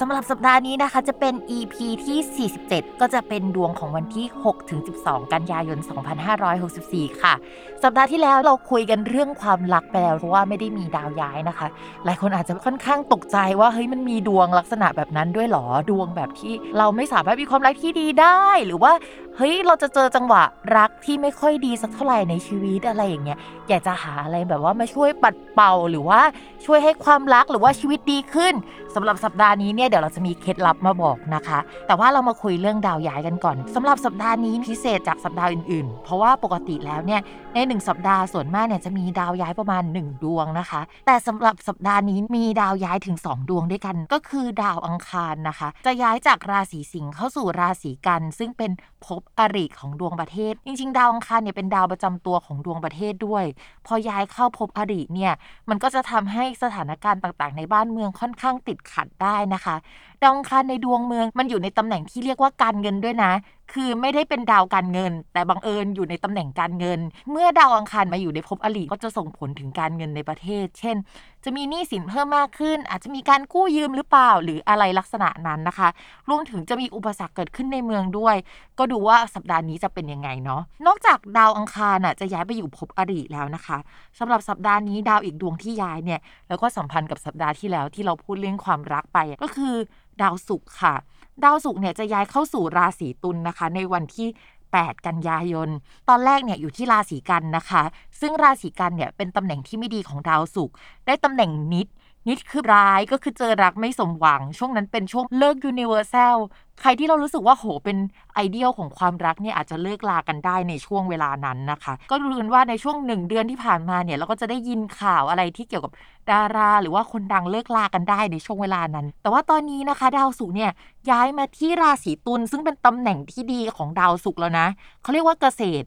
สำหรับสัปดาห์นี้นะคะจะเป็น EP ที่ 47 ก็จะเป็นดวงของวันที่6-12 กันยายน 2564 ค่ะ สัปดาห์ที่แล้วเราคุยกันเรื่องความรักไปแล้วเพราะว่าไม่ได้มีดาวย้ายนะคะ หลายคนอาจจะค่อนข้างตกใจว่าเฮ้ยมันมีดวงลักษณะแบบนั้นด้วยหรอ ดวงแบบที่เราไม่สามารถมีความรักที่ดีได้ หรือว่า เฮ้ยเราจะเจอจังหวะรักที่ไม่ค่อยดีสักเท่าไหร่ในชีวิตอะไรอย่างเงี้ยอยากจะหาอะไรแบบว่ามาช่วยปัดเป่าหรือว่าช่วยให้ความรักหรือว่าชีวิตดีขึ้นสำหรับสัปดาห์นี้เนี่ยเดี๋ยวเราจะมีเคล็ดลับมาบอกนะคะ แต่ว่าเรามาคุยเรื่องดาวย้ายกันก่อนสำหรับสัปดาห์นี้พิเศษจากสัปดาห์อื่นๆ เพราะว่าปกติแล้วเนี่ยใน 1 สัปดาห์ส่วนมากเนี่ยจะมีดาวย้ายประมาณ 1 ดวงนะคะ แต่สำหรับสัปดาห์นี้มีดาวย้ายถึง 2 ดวงด้วยกัน ก็คือดาวอังคารนะคะ จะย้ายจากราศีสิงห์เข้าสู่ราศีกัน ซึ่งเป็นภพอริของดวงประเทศ จริง ๆ ดาวอังคารเนี่ยเป็นดาวประจำตัวของดวงประเทศด้วย พอย้ายเข้าพบอริเนี่ยมันก็จะทำให้สถานการณ์ต่างๆ ในบ้านเมืองค่อนข้างติดขัดได้นะคะ ดาวอังคารในดวงเมืองมันอยู่ในตำแหน่งที่เรียกว่าการเงินด้วยนะ คือไม่ได้เป็นดาวการเงิน แต่บังเอิญอยู่ในตำแหน่งการเงิน เมื่อดาวอังคารมาอยู่ในภพอริก็จะส่งผลถึงการเงินในประเทศ เช่น จะมีหนี้สินเพิ่มมากขึ้น อาจจะมีการกู้ยืมหรือเปล่า หรืออะไรลักษณะนั้นนะคะ รวมถึงจะมีอุปสรรคเกิดขึ้นในเมืองด้วย ก็ดูว่าสัปดาห์นี้จะเป็นยังไงเนาะนอกจากดาวอังคารน่ะจะย้ายไปอยู่ภพอริแล้วนะคะสำหรับสัปดาห์นี้ดาวอีกดวงที่ย้ายเนี่ยแล้วก็สัมพันธ์กับสัปดาห์ที่แล้วที่เราพูดเรื่องความรักไปก็คือ ดาวศุกร์ค่ะ ดาวศุกร์เนี่ยจะย้ายเข้าสู่ราศีตุลนนะคะ ในวันที่ 8 กันยายน ตอนแรกเนี่ยอยู่ที่ราศีกันย์นะคะ ซึ่งราศีกันย์เนี่ยเป็นตำแหน่งที่ไม่ดีของดาวศุกร์ได้ตำแหน่งนิจ นิจคือร้ายก็คือเจอรักไม่สมหวัง ช่วงนั้นเป็นช่วงเลิก universal ใครที่เรารู้สึกว่าโหเป็น ideal ของความรักเนี่ยอาจจะเลิกลากันได้ในช่วงเวลานั้นนะคะ ก็รู้กันว่าในช่วงหนึ่งเดือนที่ผ่านมาเนี่ยเราก็จะได้ยินข่าวอะไรที่เกี่ยวกับดารา หรือว่าคนดังเลิกลากันได้ในช่วงเวลานั้น แต่ว่าตอนนี้นะคะ ดาวศุกร์เนี่ยย้ายมาที่ราศีตุลซึ่งเป็นตำแหน่งที่ดีของดาวศุกร์แล้วนะเขาเรียกว่าเกษตร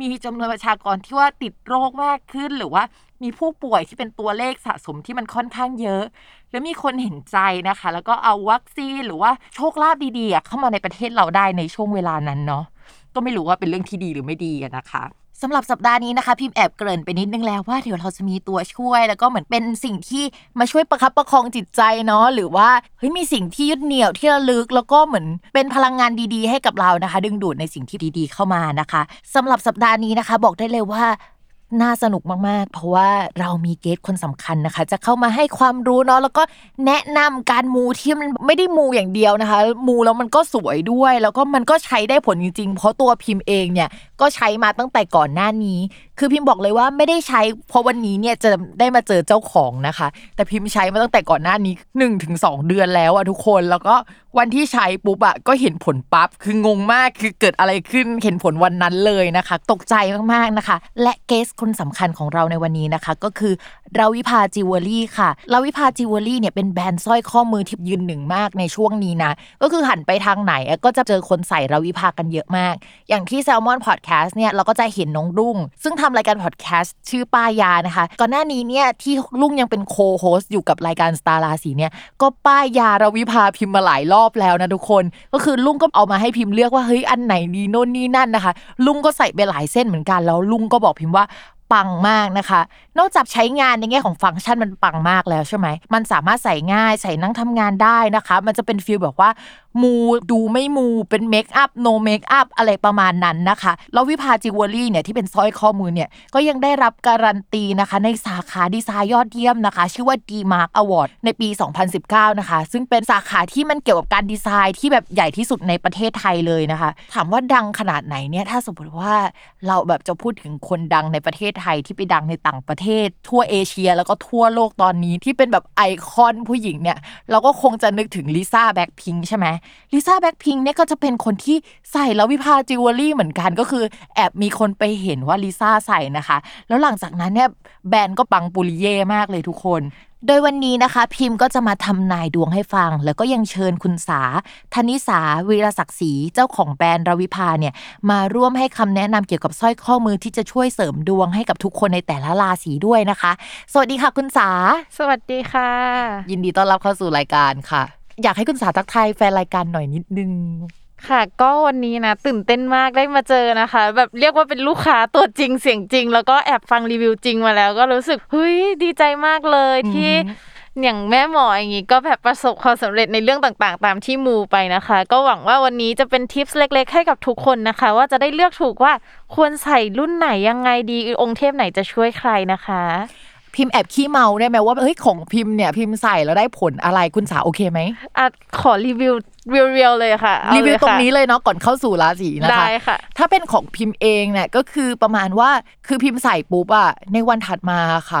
มีจำนวนประชากรที่ว่าติดโรคมากขึ้น หรือว่ามีผู้ป่วยที่เป็นตัวเลขสะสมที่มันค่อนข้างเยอะ แล้วมีคนเห็นใจนะคะ แล้วก็เอาวัคซีนหรือว่าโชคลาภดีๆเข้ามาในประเทศเราได้ในช่วงเวลานั้นเนาะก็ไม่รู้ว่าเป็นเรื่องที่ดีหรือไม่ดีนะคะ สำหรับสัปดาห์นี้นะคะ พิมพ์แอบเกริ่นไปนิดนึงแล้วว่าเดี๋ยวเราจะมีตัวช่วย แล้วก็เหมือนเป็นสิ่งที่มาช่วยประคับประคองจิตใจเนาะหรือว่าเฮ้ยมีสิ่งที่ยึดเหนี่ยวที่ระลึก แล้วก็เหมือนเป็นพลังงานดีๆ ให้กับเรานะคะ ดึงดูดในสิ่งที่ดีๆ เข้ามานะคะสำหรับสัปดาห์นี้นะคะ บอกได้เลยว่าน่าสนุกมาก ๆ เพราะว่าเรามีเกสคนสำคัญนะคะ จะเข้ามาให้ความรู้เนาะแล้วก็แนะนำการมูที่มันไม่ได้มูอย่างเดียวนะคะ มูแล้วมันก็สวยด้วย แล้วก็มันก็ใช้ได้ผลจริง ๆ เพราะตัวพิมพ์เองเนี่ยก็ใช้มาตั้งแต่ก่อนหน้านี้ คือพิมพ์บอกเลยว่าไม่ได้ใช้เพราะวันนี้เนี่ยจะได้มาเจอเจ้าของนะคะ แต่พิมพ์ใช้มาตั้งแต่ก่อนหน้านี้1 ถึง 2 เดือนแล้วอะทุกคน แล้วก็วันที่ใช้ปุ๊บอะก็เห็นผลปั๊บ คืองงมาก คือเกิดอะไรขึ้น เห็นผลวันนั้นเลยนะคะ ตกใจมากๆนะคะ และ guest คนสำคัญของเราในวันนี้นะคะ ก็คือราวิภาจิวเวลรี่ค่ะราวิภาจิวเวลรี่เนี่ยเป็นแบรนด์สร้อยข้อมือที่ยืนหนึ่งมากในช่วงนี้นะ ก็คือหันไปทางไหนก็จะเจอคนใส่ราวิภากันเยอะมาก อย่างที่แซลมอนพอดแคสต์เนี่ยเราก็จะเห็นน้องรุ่ง ซึ่งทำรายการพอดแคสต์ชื่อป้ายานะคะ ก่อนหน้านี้เนี่ยที่รุ่งยังเป็น co-host อยู่กับรายการสตาร์ราศีเนี่ยก็ป้ายาราวิภาพิมพ์มาหลายรอบแล้วนะทุกคน ก็คือรุ่งก็เอามาให้พิมพ์เลือกว่าเฮ้ยอันไหนดีโน่นนี่นั่นนะคะ รุ่งก็ใส่ไปหลายเส้นเหมือนกันแล้วรุ่งก็บอกพิมพ์ว่าปังมากนะคะ นอกจากใช้งานในแง่ของฟังก์ชันมันปังมากแล้วใช่ไหม มันสามารถใส่ง่ายใส่นั่งทำงานได้นะคะ มันจะเป็น feel แบบว่า มูดูไม่มูเป็น makeup no makeup อะไรประมาณนั้นนะคะ แล้ววิภาจิวเวลรี่เนี่ยที่เป็นสร้อยข้อมือเนี่ยก็ยังได้รับการันตีนะคะ ในสาขาดีไซน์ยอดเยี่ยมนะคะ ชื่อว่า D-Mark Award ในปี 2019 นะคะ ซึ่งเป็นสาขาที่มันเกี่ยวกับการดีไซน์ที่แบบใหญ่ที่สุดในประเทศไทยเลยนะคะ ถามว่าดังขนาดไหนเนี่ยถ้าสมมติว่าเราแบบจะพูดถึงคนดังในประเทศไทยที่ไปดังในต่างประเทศ ทั่วเอเชียแล้วก็ทั่วโลกตอนนี้ที่เป็นแบบไอคอนผู้หญิงเนี่ยเราก็คงจะนึกถึงลิซ่าแบ็คพิงใช่ไหมลิซ่าแบ็คพิงเนี่ยก็จะเป็นคนที่ใส่แล้ววิพาจิวเวลรี่เหมือนกันก็คือแอบมีคนไปเห็นว่าลิซ่าใส่นะคะ แล้วหลังจากนั้นเนี่ยแบรนด์ก็ปังปุริเย่มากเลยทุกคน โดยวันนี้นะคะ พิมพ์ก็จะมาทำนายดวงให้ฟัง แล้วก็ยังเชิญคุณสาธนิสาวีรศักดิ์ศรีเจ้าของแบรนด์ราวิภาเนี่ยมาร่วมให้คำแนะนำเกี่ยวกับสร้อยข้อมือที่จะช่วยเสริมดวงให้กับทุกคนในแต่ละราศีด้วยนะคะ สวัสดีค่ะคุณสา สวัสดีค่ะ ยินดีต้อนรับเข้าสู่รายการค่ะ อยากให้คุณสาทักทายแฟนรายการหน่อยนิดนึงค่ะ ก็วันนี้นะตื่นเต้นมากได้มาเจอนะคะ แบบเรียกว่าเป็นลูกค้าตัวจริงเสียงจริง แล้วก็แอบฟังรีวิวจริงมาแล้ว ก็รู้สึกเฮ้ยดีใจมากเลยที่อย่างแม่หมออย่างนี้ก็แบบประสบความสำเร็จในเรื่องต่างๆ ตามที่มูไปนะคะ ก็หวังว่าวันนี้จะเป็นทิปส์เล็ก ๆ ให้กับทุกคนนะคะ ว่าจะได้เลือกถูกว่าควรใส่รุ่นไหนยังไงดีองค์เทพไหนจะช่วยใครนะคะ พิมพ์แอบขี้เมาได้ไหมว่าเฮ้ยของพิมพ์เนี่ยพิมพ์ใส่แล้วได้ผลอะไรคุณสาโอเคไหมอะขอรีวิวเรียวๆเลยค่ะเอารีวิวเลยตรงค่ะนี้เลยเนาะก่อนเข้าสู่ราศีนะคะได้ค่ะ ถ้าเป็นของพิมพ์เองเนี่ยก็คือประมาณว่าคือพิมพ์ใส่ปุ๊บอะในวันถัดมาค่ะ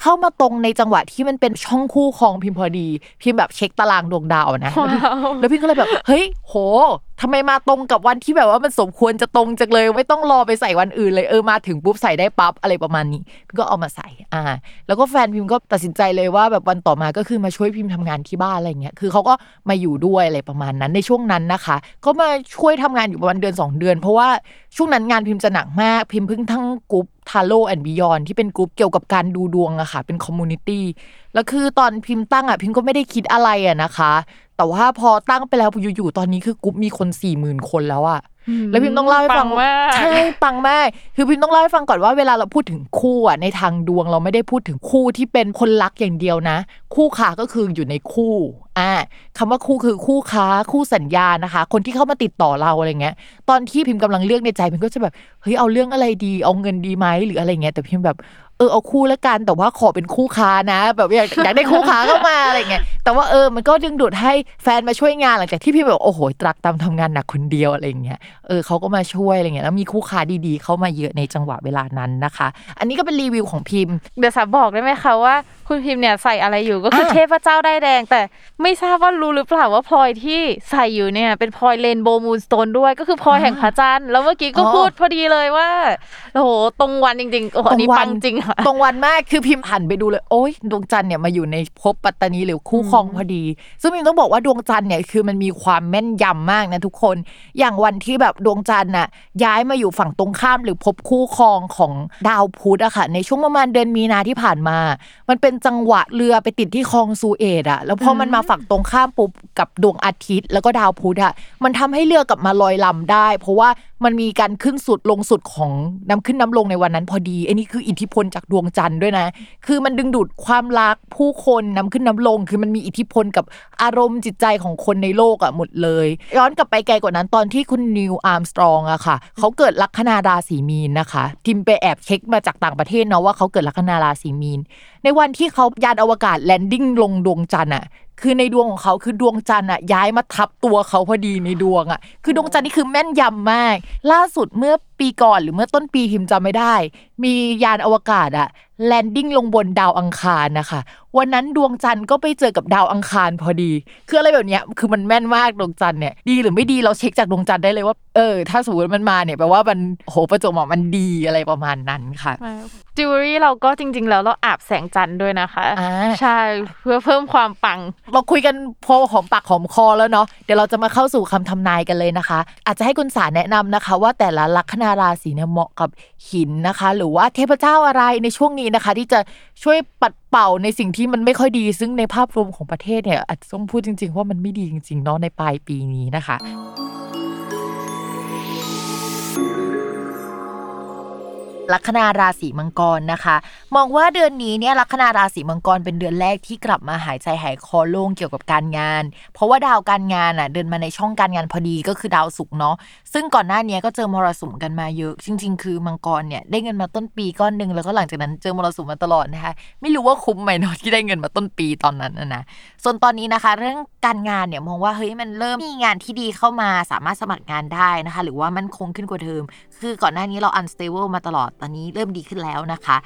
เข้ามาตรงในจังหวะที่มันเป็นช่องคู่ครองพิมพ์พอดี พิมพ์แบบเช็คตารางดวงดาวนะว้าวแล้วพี่ก็เลยแบบ เฮ้ย โหทำไมมาตรงกับวันที่แบบว่ามันสมควรจะตรงจังเลย ไม่ต้องรอไปใส่วันอื่นเลยเออมาถึงปุ๊บใส่ได้ปั๊บอะไรประมาณนี้พี่ก็เอามาใส่อ่า แล้วก็แฟนพิมพ์ก็ตัดสินใจเลยว่าแบบวันต่อมาก็คือมาช่วยพิมพ์ทำงานที่บ้านอะไรเงี้ยคือเขาก็มาอยู่ด้วยอะไรประมาณนั้นในช่วงนั้นนะคะ ก็มาช่วยทำงานอยู่ประมาณเดือนสองเดือน เพราะว่าช่วงนั้นงานพิมพ์จะหนักมากพิมพ์เพิ่งตั้งกรุ๊ป Tarot and Beyond ที่เป็นกลุ่มเกี่ยวกับการดูดวงอะค่ะ เป็น community แล้วคือตอนพิมพ์ตั้งอะพิมพ์ก็ไม่ได้คิดอะไรอะนะคะ แต่ว่าพอตั้งไปแล้วอยู่ๆตอนนี้คือกลุ่มมีคนสี่หมื่นคนแล้วอะ แล้วพิมพ์ต้องเล่าให้ฟังปังมากใช่ปังมากคือพิมพ์ต้องเล่าให้ฟังก่อนว่าเวลาเราพูดถึงคู่อะในทางดวงเราไม่ได้พูดถึงคู่ที่เป็นคนรักอย่างเดียวนะ คู่ค้าก็คืออยู่ในคู่อ่าคำว่าคู่คือคู่ค้าคู่สัญญานะคะ คนที่เข้ามาติดต่อเราอะไรเงี้ย ตอนที่พิมพ์กำลังเลือกในใจพิมพ์ก็จะแบบเฮ้ยเอาเรื่องอะไรดี เอาเงินดีไหมหรืออะไรเงี้ยแต่พิมพ์แบบ เออเอาคู่แล้วกันแต่ว่าขอเป็นคู่ค้านะ แบบอยากอยากได้คู่ค้าเข้ามาอะไรเงี้ยแต่ว่าเออมันก็ดึงดูดให้แฟนมาช่วยงานหลังจากที่พี่แบบโอ้โหตรักตามทำงานหนักคนเดียวอะไรเงี้ยเออเขาก็มาช่วยอะไรเงี้ยแล้วมีคู่ค้าดีๆ เข้ามาเยอะในจังหวะเวลานั้นนะคะ อันนี้ก็เป็นรีวิวของพิมพ์เดี๋ยวสาบอกได้ไหมคะว่า คุณพิมพ์เนี่ยใส่อะไรอยู่ก็คืออะเทพเจ้าได้ายแดง แต่ไม่ทราบว่ารู้หรือเปล่าว่าพลอยที่ใส่อยู่เนี่ย เป็นพลอยเรนโบว์มูนสโตนด้วยก็คือพลอยแห่งพระจันทร์แล้วเมื่อกี้ก็อ๋อพูดพอดีเลยว่าโอ้โหตรงวันจริงๆโอ้โหอันนี้ตรงวัปังจริงค่ะตรงวันมากคือพิมพ์หันไปดูเลยโอ๊ยดวงจันทร์เนี่ยมาอยู่ในภพปัตตานีหรือคู่ครองพอดี ซึ่งพิมต้องบอกว่าดวงจันทร์เนี่ยคือมันมีความแม่นยำมากนะทุกคน อย่างวันที่แบบดวงจันทร์น่ะย้ายมาอยู่ฝั่งตรงข้ามหรือภพคู่ครองของดาวพุธอะค่ะในช่วงประมาณเดือนมีนาที่ผ่านมา มันเป็นเป็นจังหวะเรือไปติดที่คลองซูเอตอะแล้วพอมันมาฝั่งตรงข้ามปุ๊บกับดวงอาทิตย์ แล้วก็ดาวพุธอะมันทำให้เรือกลับมาลอยลำได้ เพราะว่ามันมีการขึ้นสุดลงสุดของน้ำขึ้นน้ำลงในวันนั้นพอดีไอ้นี่คืออิทธิพลจากดวงจันทร์ด้วยนะ คือมันดึงดูดความรักผู้คนน้ำขึ้นน้ำลง คือมันมีอิทธิพลกับอารมณ์จิตใจของคนในโลกอะหมดเลย ย้อนกลับไปไกลกว่านั้นตอนที่คุณนีลอาร์มสตรองอะค่ะเขาเกิดลัคนาราศีมีนนะคะ พิมพ์ไปแอบเช็คมาจากต่างประเทศเนาะว่าเขาเกิดลัคนาราศีมีน ในวันที่เขายานอวกาศ landing ลงดวงจันทร์อะคือในดวงของเขาคือดวงจันทร์อะย้ายมาทับตัวเขาพอดีในดวงอะคือดวงจันทร์นี่คือแม่นยำมาก ล่าสุดเมื่อปีก่อนหรือเมื่อต้นปีพิมพ์จำไม่ได้ มียานอวกาศอะ landing ลงบนดาวอังคารนะคะ วันนั้นดวงจันทร์ก็ไปเจอกับดาวอังคารพอดี คืออะไรแบบเนี้ยคือมันแม่นมากดวงจันทร์เนี่ยดีหรือไม่ดีเราเช็คจากดวงจันทร์ได้เลยว่าเออถ้าสมมติมันมาเนี่ยแปลว่ามันโหประจวบเหมาะมันดีอะไรประมาณนั้นค่ะจิวเวลรี่เราก็จริง ๆ แล้วเราอาบแสงจันทร์ด้วยนะคะอ่าใช่เพื่อเพิ่มความปัง เราคุยกันพอหอมปากหอมคอแล้วเนาะเดี๋ยวเราจะมาเข้าสู่คำทำนายกันเลยนะคะ อาจจะให้คุณสารแนะนำนะคะ ว่าแต่ละลัคนาราศีเนี่ยเหมาะกับหินนะคะ หรือว่าเทพเจ้าอะไรในช่วงนี้นะคะ ที่จะช่วยปัดเป่าในสิ่งที่มันไม่ค่อยดี ซึ่งในภาพรวมของประเทศเนี่ยอาจจะต้องพูดจริง ๆ ว่ามันไม่ดีจริงๆเนาะในปลายปีนี้นะคะลัคนาราศีมังกรนะคะ มองว่าเดือนนี้เนี่ยลัคนาราศีมังกรเป็นเดือนแรกที่กลับมาหายใจหายคอโล่งเกี่ยวกับการงาน เพราะว่าดาวการงานอะเดินมาในช่องการงานพอดีก็คือดาวศุกร์เนาะซึ่งก่อนหน้านี้ก็เจอมรสุมกันมาเยอะ จริง ๆ คือมังกรเนี่ยได้เงินมาต้นปีก้อนหนึ่งแล้วก็หลังจากนั้นเจอมรสุมมาตลอดนะคะไม่รู้ว่าคุ้มไหมเนาะที่ได้เงินมาต้นปีตอนนั้นนะนะส่วนตอนนี้นะคะ เรื่องการงานเนี่ยมองว่าเฮ้ยมันเริ่มมีงานที่ดีเข้ามาสามารถสมัครงานได้นะคะ หรือว่ามันคงขึ้นกว่าเดิมคือก่อนหน้านี้เรา unstable มาตลอดตอนนี้เริ่มดีขึ้นแล้วนะคะ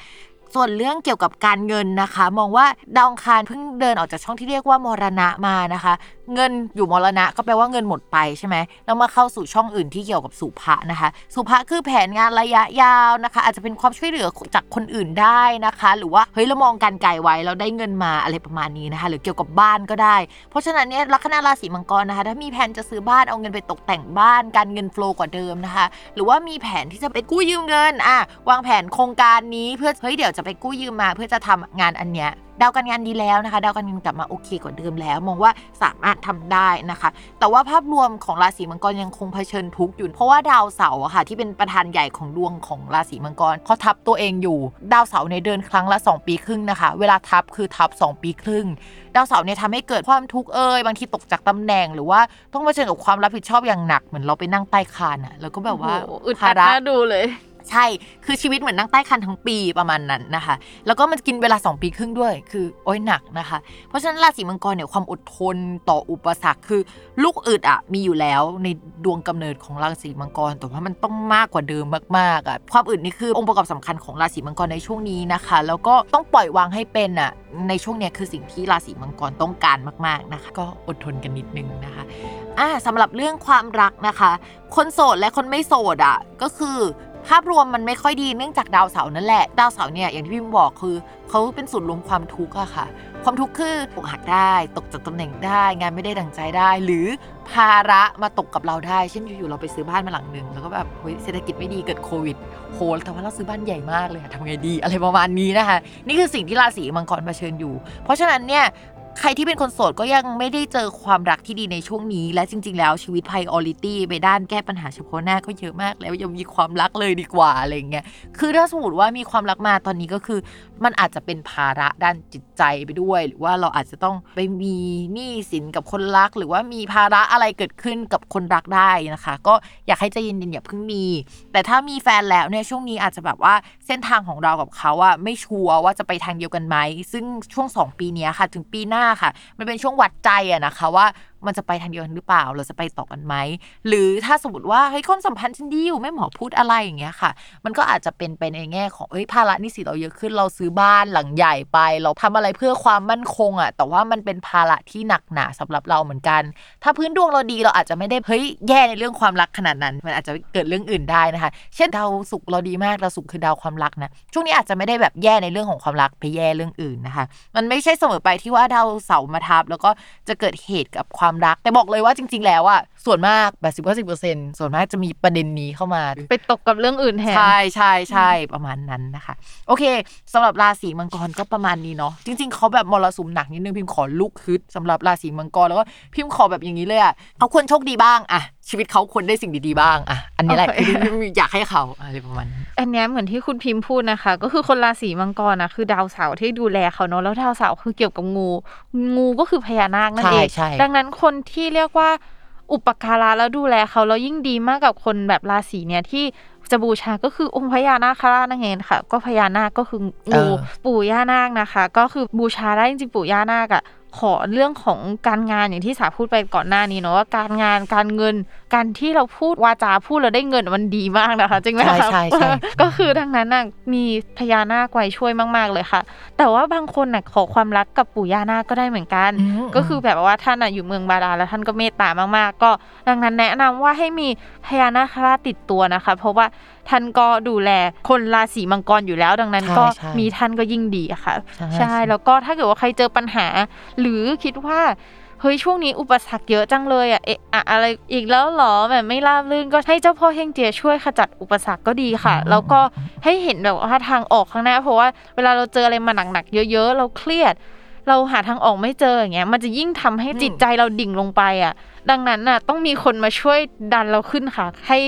ส่วนเรื่องเกี่ยวกับการเงินนะคะ มองว่าดาวอังคารเพิ่งเดินออกจากช่องที่เรียกว่ามรณะมานะคะ เงินอยู่มรณะก็แปลว่าเงินหมดไปใช่ไหมแล้วมาเข้าสู่ช่องอื่นที่เกี่ยวกับสุภะนะคะ สุภะคือแผนงานระยะยาวนะคะ อาจจะเป็นความช่วยเหลือจากคนอื่นได้นะคะ หรือว่าเฮ้ยเรามองการไกลไว้เราได้เงินมาอะไรประมาณนี้นะคะ หรือเกี่ยวกับบ้านก็ได้ เพราะฉะนั้นเนี่ยลัคนาราศีมังกรนะคะ ถ้ามีแผนจะซื้อบ้านเอาเงินไปตกแต่งบ้าน การเงินโฟลกว่าเดิมนะคะ หรือว่ามีแผนที่จะไปกู้ยืมเงินอะวางแผนโครงการนี้เพื่อเฮ้ยเดี๋ยวจะไปกู้ยืมมาเพื่อจะทำงานอันเนี้ยดาวการงานดีแล้วนะคะดาวการเงินกลับมาโอเคกว่าเดิมแล้ว มองว่าสามารถทำได้นะคะ แต่ว่าภาพรวมของราศีมังกรยังคงเผชิญทุกข์อยู่ เพราะว่าดาวเสาร์อะค่ะที่เป็นประธานใหญ่ของดวงของราศีมังกรเขาทับตัวเองอยู่ ดาวเสาร์ในยเดินครั้งละ 2 ปีครึ่งนะคะ เวลาทับคือทับ 2 ปีครึ่ง ดาวเสาร์เนี่ยทำให้เกิดความทุกข์เอ่ยบางทีตกจากตำแหน่ง หรือว่าต้องเผชิญกับความรับผิดชอบอย่างหนักเหมือนเราไปนั่งใต้คานอะแล้วก็แบบว่าโอ้โหอึดภาอัดระน่าดูเลย ใช่ คือชีวิตเหมือนนั่งใต้คันทั้งปีประมาณนั้นนะคะ แล้วก็มันกินเวลา 2 ปีครึ่งด้วย คือโอ้ยหนักนะคะ เพราะฉะนั้นราศีมังกรเนี่ยความอดทนต่ออุปสรรค คือลูกอึดอะมีอยู่แล้วในดวงกำเนิดของราศีมังกร แต่ว่ามันต้องมากกว่าเดิมมากๆอะความอึดนี่คือองค์ประกอบสำคัญของราศีมังกรในช่วงนี้นะคะ แล้วก็ต้องปล่อยวางให้เป็นอะในช่วงเนี้ยคือสิ่งที่ราศีมังกรต้องการมากๆนะคะ ก็อดทนกันนิดนึงนะคะอ่าสำหรับเรื่องความรักนะคะ คนโสดและคนไม่โสดอะก็คือ ภาพรวมมันไม่ค่อยดีเนื่องจากดาวเสาร์นั่นแหละ ดาวเสาร์เนี่ยอย่างที่พี่บอกคือเขาเป็นศูนย์รวมความทุกข์อะค่ะ ความทุกข์คืออกหักได้ ตกจากตำแหน่งได้ งานไม่ได้ดังใจได้ หรือภาระมาตกกับเราได้ เช่นอยู่ๆเราไปซื้อบ้านมาหลังหนึ่งแล้วก็แบบเฮ้ยเศรษฐกิจไม่ดีเกิดโควิดโหแต่ว่าเราซื้อบ้านใหญ่มากเลยทำไงดีอะไรประมาณนี้นะคะ นี่คือสิ่งที่ราศีมังกรเผชิญอยู่ เพราะฉะนั้นเนี่ย ใครที่เป็นคนโสดก็ยังไม่ได้เจอความรักที่ดีในช่วงนี้ และจริง ๆ แล้วชีวิต priority ไปด้านแก้ปัญหาเฉพาะหน้าก็เยอะมาก แล้วยังมีความรักเลยดีกว่าอะไรเงี้ยคือถ้าสมมติว่ามีความรักมาตอนนี้ก็คือ มันอาจจะเป็นภาระด้านจิตใจไปด้วย หรือว่าเราอาจจะต้องไปมีหนี้สินกับคนรัก หรือว่ามีภาระอะไรเกิดขึ้นกับคนรักได้นะคะ ก็อยากให้ใจเย็นๆอย่าเพิ่งมี แต่ถ้ามีแฟนแล้วเนี่ยช่วงนี้อาจจะแบบว่าเส้นทางของเรากับเขาอะไม่ชัวร์ว่าจะไปทางเดียวกันไหมซึ่งช่วง 2 ปีนี้ค่ะ ถึงปีหน้าค่ะ มันเป็นช่วงวัดใจอะนะคะว่า มันจะไปทางเดียวกันหรือเปล่า เราจะไปต่อกันไหม หรือถ้าสมมติว่าเฮ้ยความสัมพันธ์ฉันดีอยู่แม่หมอพูดอะไรอย่างเงี้ยค่ะ มันก็อาจจะเป็นไปในแง่ของเอ้ยภาระนี้สิเราเยอะขึ้นเราซื้อบ้านหลังใหญ่ไป เราทำอะไรเพื่อความมั่นคงอะแต่ว่ามันเป็นภาระที่หนักหนาสำหรับเราเหมือนกัน ถ้าพื้นดวงเราดีเราอาจจะไม่ได้เฮ้ยแย่ในเรื่องความรักขนาดนั้น มันอาจจะเกิดเรื่องอื่นได้นะคะ เช่นดาวศุกร์เราดีมากดาวศุกร์คือดาวความรักนะช่วงนี้อาจจะไม่ได้แบบแย่ในเรื่องของความรักไปแย่เรื่องอื่นนะคะ มันไม่ใช่เสมอไปที่ว่าดาวเสาร์มาทับแล้วก็จะเกิดเหตุกับความความรัก แต่บอกเลยว่าจริง ๆ แล้วอะส่วนมากแบบสิบสิบเปอร์เซ็นส่วนมากจะมีประเด็นนี้เข้ามาไปตกกับเรื่องอื่นแทนใช่ใช่ใช่ประมาณนั้นนะคะ โอเคสำหรับราศีมังกรก็ประมาณนี้เนาะจริง ๆเขาแบบมรสุมหนักนิดนึงพิมพ์ขอลุกฮึดสำหรับราศีมังกรแล้วก็พิมพ์ขอแบบอย่างนี้เลยอะเขาควรโชคดีบ้างอะ ชีวิตเขาควรได้สิ่งดีๆบ้างอะอันนี้แหละโอเคที่พิมพ์อยากให้เขาอะไรประมาณนั้นอันเนี้ยเหมือนที่คุณพิมพ์พูดนะคะ ก็คือคนราศีมังกรนะคือดาวเสาร์ที่ดูแลเขาเนาะแล้วดาวเสาร์คือเกี่ยวกับงู งูก็คือพญานาคนั่นเองใช่ใช่ดังนั้นคนที่เรียกว่าอุปการะแล้วดูแลเขาแล้วยิ่งดีมากกับคนแบบราศีเนี่ยที่จะบูชาก็คือองค์พญานาคราชนั่นเองค่ะ ก็พญานาคก็คืองูปู่ย่านาคนะคะ ก็คือบูชาได้จริงๆปู่ย่านาคอะ ขอเรื่องของการงานอย่างที่สาพูดไปก่อนหน้านี้เนาะว่าการงานการเงินการที่เราพูดวาจาพูดแล้วได้เงินมันดีมากนะคะจริงไหมใช่คะใช่ใช่ก็คือดังนั้นน่ะมีพญานาคไว้ช่วยมาก ๆเลยค่ะ แต่ว่าบางคนน่ะขอความรักกับปู่ย่านาคก็ได้เหมือนกันอืมก็คือแบบว่าท่านน่ะอยู่เมืองบาดาลแล้วท่านก็เมตตามากๆ ก็ดังนั้นแนะนำว่าให้มีพญานาคราชติดตัวนะคะ เพราะว่าท่านก็ดูแลคนราศีมังกรอยู่แล้ว ดังนั้นใช่ก็ใช่มีท่านก็ยิ่งดีอะค่ะใช่ใช่แล้วก็ถ้าเกิดว่าใครเจอปัญหา หรือคิดว่า เฮ้ยช่วงนี้อุปสรรคเยอะจังเลยอะเอะอะอะไรอีกแล้วเหรอแบบไม่ราบรื่นก็ให้เจ้าพ่อเฮงเจียช่วยขจัดอุปสรรคก็ดีค่ะ แล้วก็ให้เห็นแบบว่าทางออกข้างหน้า เพราะว่าเวลาเราเจออะไรมาหนักๆเยอะๆ เราเครียด เราหาทางออกไม่เจออย่างเงี้ยมันจะยิ่งทำให้จิตใจเราดิ่งลงไปอะ ดังนั้นน่ะต้องมีคนมาช่วยดันเราขึ้นค่ะ ให้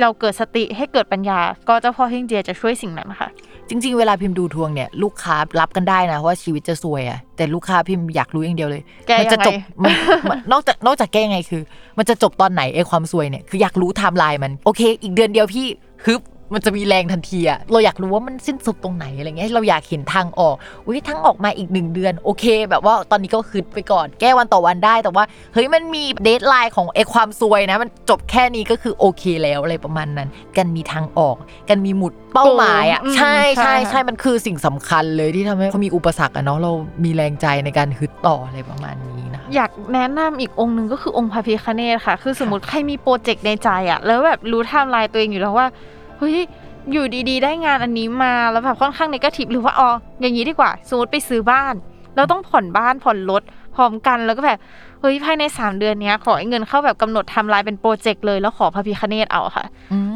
เราเกิดสติให้เกิดปัญญา ก็เจ้าพ่อเฮงเจียจะช่วยสิ่งนั้นค่ะ จริง ๆ เวลาพิมพ์ดูทวงเนี่ยลูกค้ารับกันได้นะว่าชีวิตจะซวยอะแต่ลูกค้าพิมพ์อยากรู้อย่างเดียวเลยแก้มัจะจบยังไงมันมันนอกจากนอกจากแก้ยังไงคือ มันจะจบตอนไหนไอ้ความซวยเนี่ยคืออยากรู้ไทม์ไลน์มันโอเค อีกเดือนเดียวพี่ฮึบ มันจะมีแรงทันทีอะเราอยากรู้ว่ามันสิ้นสุดตรงไหนอะไรเงี้ยเราอยากเห็นทางออกอุ้ยทางออกมาอีกหนึ่งเดือนโอเค แบบว่าตอนนี้ก็ฮึดไปก่อน แก้วันต่อวันได้แต่ว่าเฮ้ยมันมี deadline ของไอ้ความซวยนะ มันจบแค่นี้ก็คือโอเคแล้วอะไรประมาณนั้น มันมีทางออก มันมีหมุดเป้าหมายอะอืมใช่ใช่ใช่ค่ะใช่มันคือสิ่งสำคัญเลยที่ทำให้เขามีอุปสรรคอะเนาะเรามีแรงใจในการฮึดต่ออะไรประมาณนี้นะคะอยากแนะนำอีกองค์หนึ่งก็คือองค์พระพิฆเนศค่ะ คือสมมติใครมี project ในใจอะแล้วแบบรู้ไทม์ไลน์ตัวเองอยู่แล้วว่า เฮ้ยอยู่ดีๆ ได้งานอันนี้มาแล้วแบบค่อนข้าง negative หรือว่าอ๋ออย่างนี้ดีกว่าสมมติไปซื้อบ้าน เราต้องผ่อนบ้านผ่อนรถพร้อมกันแล้วก็แบบเฮ้ยภายใน 3 เดือนเนี้ยขอให้เงินเข้าแบบกำหนดไทำลายเป็น project เลยแล้วขอพระพิฆเนศเอาค่ะ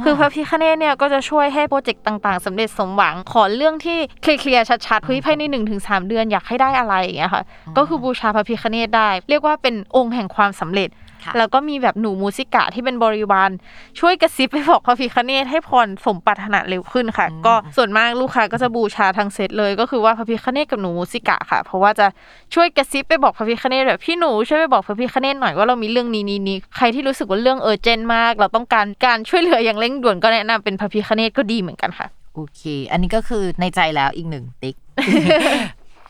คือพระพิฆเนศเนี่ยก็จะช่วยให้ project ต่างๆสำเร็จสมหวังขอเรื่องที่เคลียร์ๆชัดๆเฮ้ยภายใน1 ถึง 2 เดือนอยากให้ได้อะไรอย่างเงี้ยค่ะ ก็คือบูชาพระพิฆเนศได้ เรียกว่าเป็นองค์แห่งความสำเร็จค่ะ แล้วก็มีแบบหนูมูสิกะที่เป็นบริวารช่วยกระซิบไปบอกพระพิคเนตให้พรสมปรารถนาเร็วขึ้นค่ะ ก็ส่วนมากลูกค้าก็จะบูชาทั้งเซตเลย ก็คือว่าพระพิคเนตกับหนูมูสิกะค่ะ เพราะว่าจะช่วยกระซิบไปบอกพระพิคเนตแบบพี่หนูช่วยไปบอกพระพิคเนตหน่อยว่าเรามีเรื่องนี้นี้นี้ใครที่รู้สึกว่าเรื่องเออเจนมาก เราต้องการการช่วยเหลืออย่างเร่งด่วนก็แนะนำเป็นพระพิคเนตก็ดีเหมือนกันค่ะโอเค อันนี้ก็คือในใจแล้วอีกหนึ่งติ๊ก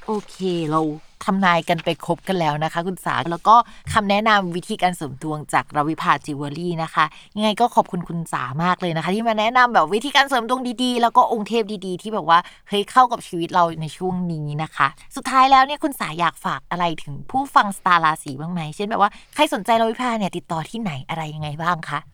โอเคเราทำนายกันไปครบกันแล้วนะคะ คุณสา แล้วก็คำแนะนำวิธีการเสริมดวงจากราวิภาจิวเวลรี่นะคะ ยังไงก็ขอบคุณคุณสามากเลยนะคะ ที่มาแนะนำแบบวิธีการเสริมดวงดีๆ แล้วก็องค์เทพดีๆ ที่แบบว่าเฮ้ยเข้ากับชีวิตเราในช่วงนี้นะคะ สุดท้ายแล้วเนี่ยคุณสาอยากฝากอะไรถึงผู้ฟังสตาร์ราศีบ้างไหมเช่นแบบว่าใครสนใจราวิภาเนี่ยติดต่อที่ไหนอะไรยังไงบ้างคะ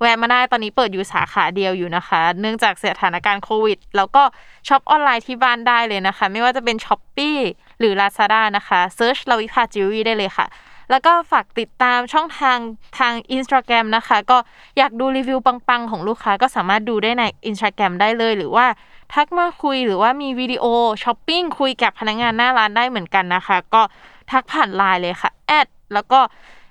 แวะมาได้ตอนนี้เปิดอยู่สาขาเดียวอยู่นะคะ เนื่องจากสถานการณ์โควิด แล้วก็ช็อปออนไลน์ที่บ้านได้เลยนะคะ ไม่ว่าจะเป็น Shopee หรือ Lazada นะคะ search Ravipa Jewelry ได้เลยค่ะแล้วก็ฝากติดตามช่องทางทาง Instagram นะคะ ก็อยากดูรีวิวปังๆ ของลูกค้าก็สามารถดูได้ใน Instagram ได้เลย หรือว่าทักมาคุยหรือว่ามี video shopping คุยกับพนักงานหน้าร้านได้เหมือนกันนะคะ ก็ทักผ่านไลน์เลยค่ะแอดแล้วก็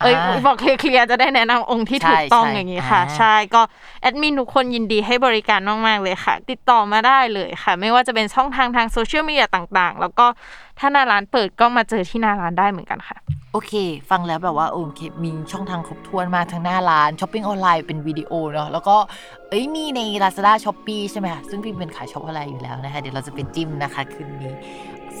เอ้ยอ่าบอกเคลียร์ๆจะได้แนะนำองค์ที่ใช่ถูกต้องใช่อย่างนี้ค่ะอ่าใช่ก็แอดมินทุกคนยินดีให้บริการมากๆเลยค่ะ ติดต่อมาได้เลยค่ะ ไม่ว่าจะเป็นช่องทางทางโซเชียลมีเดียต่างๆ แล้วก็ถ้าหน้าร้านเปิดก็มาเจอที่หน้าร้านได้เหมือนกันค่ะ โอเค ฟังแล้วแบบว่าโอเคมีช่องทางครบถ้วนมากทั้งหน้าร้านช้อปปิ้งออนไลน์เป็นวิดีโอเนาะแล้วก็เอ้ยมีใน Lazada s h o p e e ใช่ไหมคะซึ่งพี่เป็นสายช็อปออนไลน์อยู่แล้วนะคะ เดี๋ยวเราจะไปจิ้มนะคะคืนนี้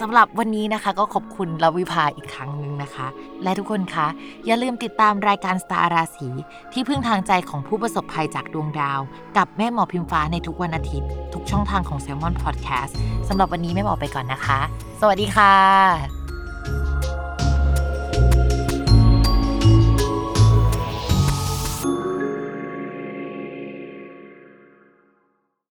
สำหรับวันนี้นะคะก็ขอบคุณ Ravipa อีกครั้งหนึ่งนะคะ และทุกคนคะอย่าลืมติดตามรายการสตาร์ราศีที่พึ่งทางใจของผู้ประสบภัยจากดวงดาว กับแม่หมอพิมฟ้าในทุกวันอาทิตย์ ทุกช่องทางของ Salmon Podcast สำหรับวันนี้แม่หมอไปก่อนนะคะ สวัสดีค่ะ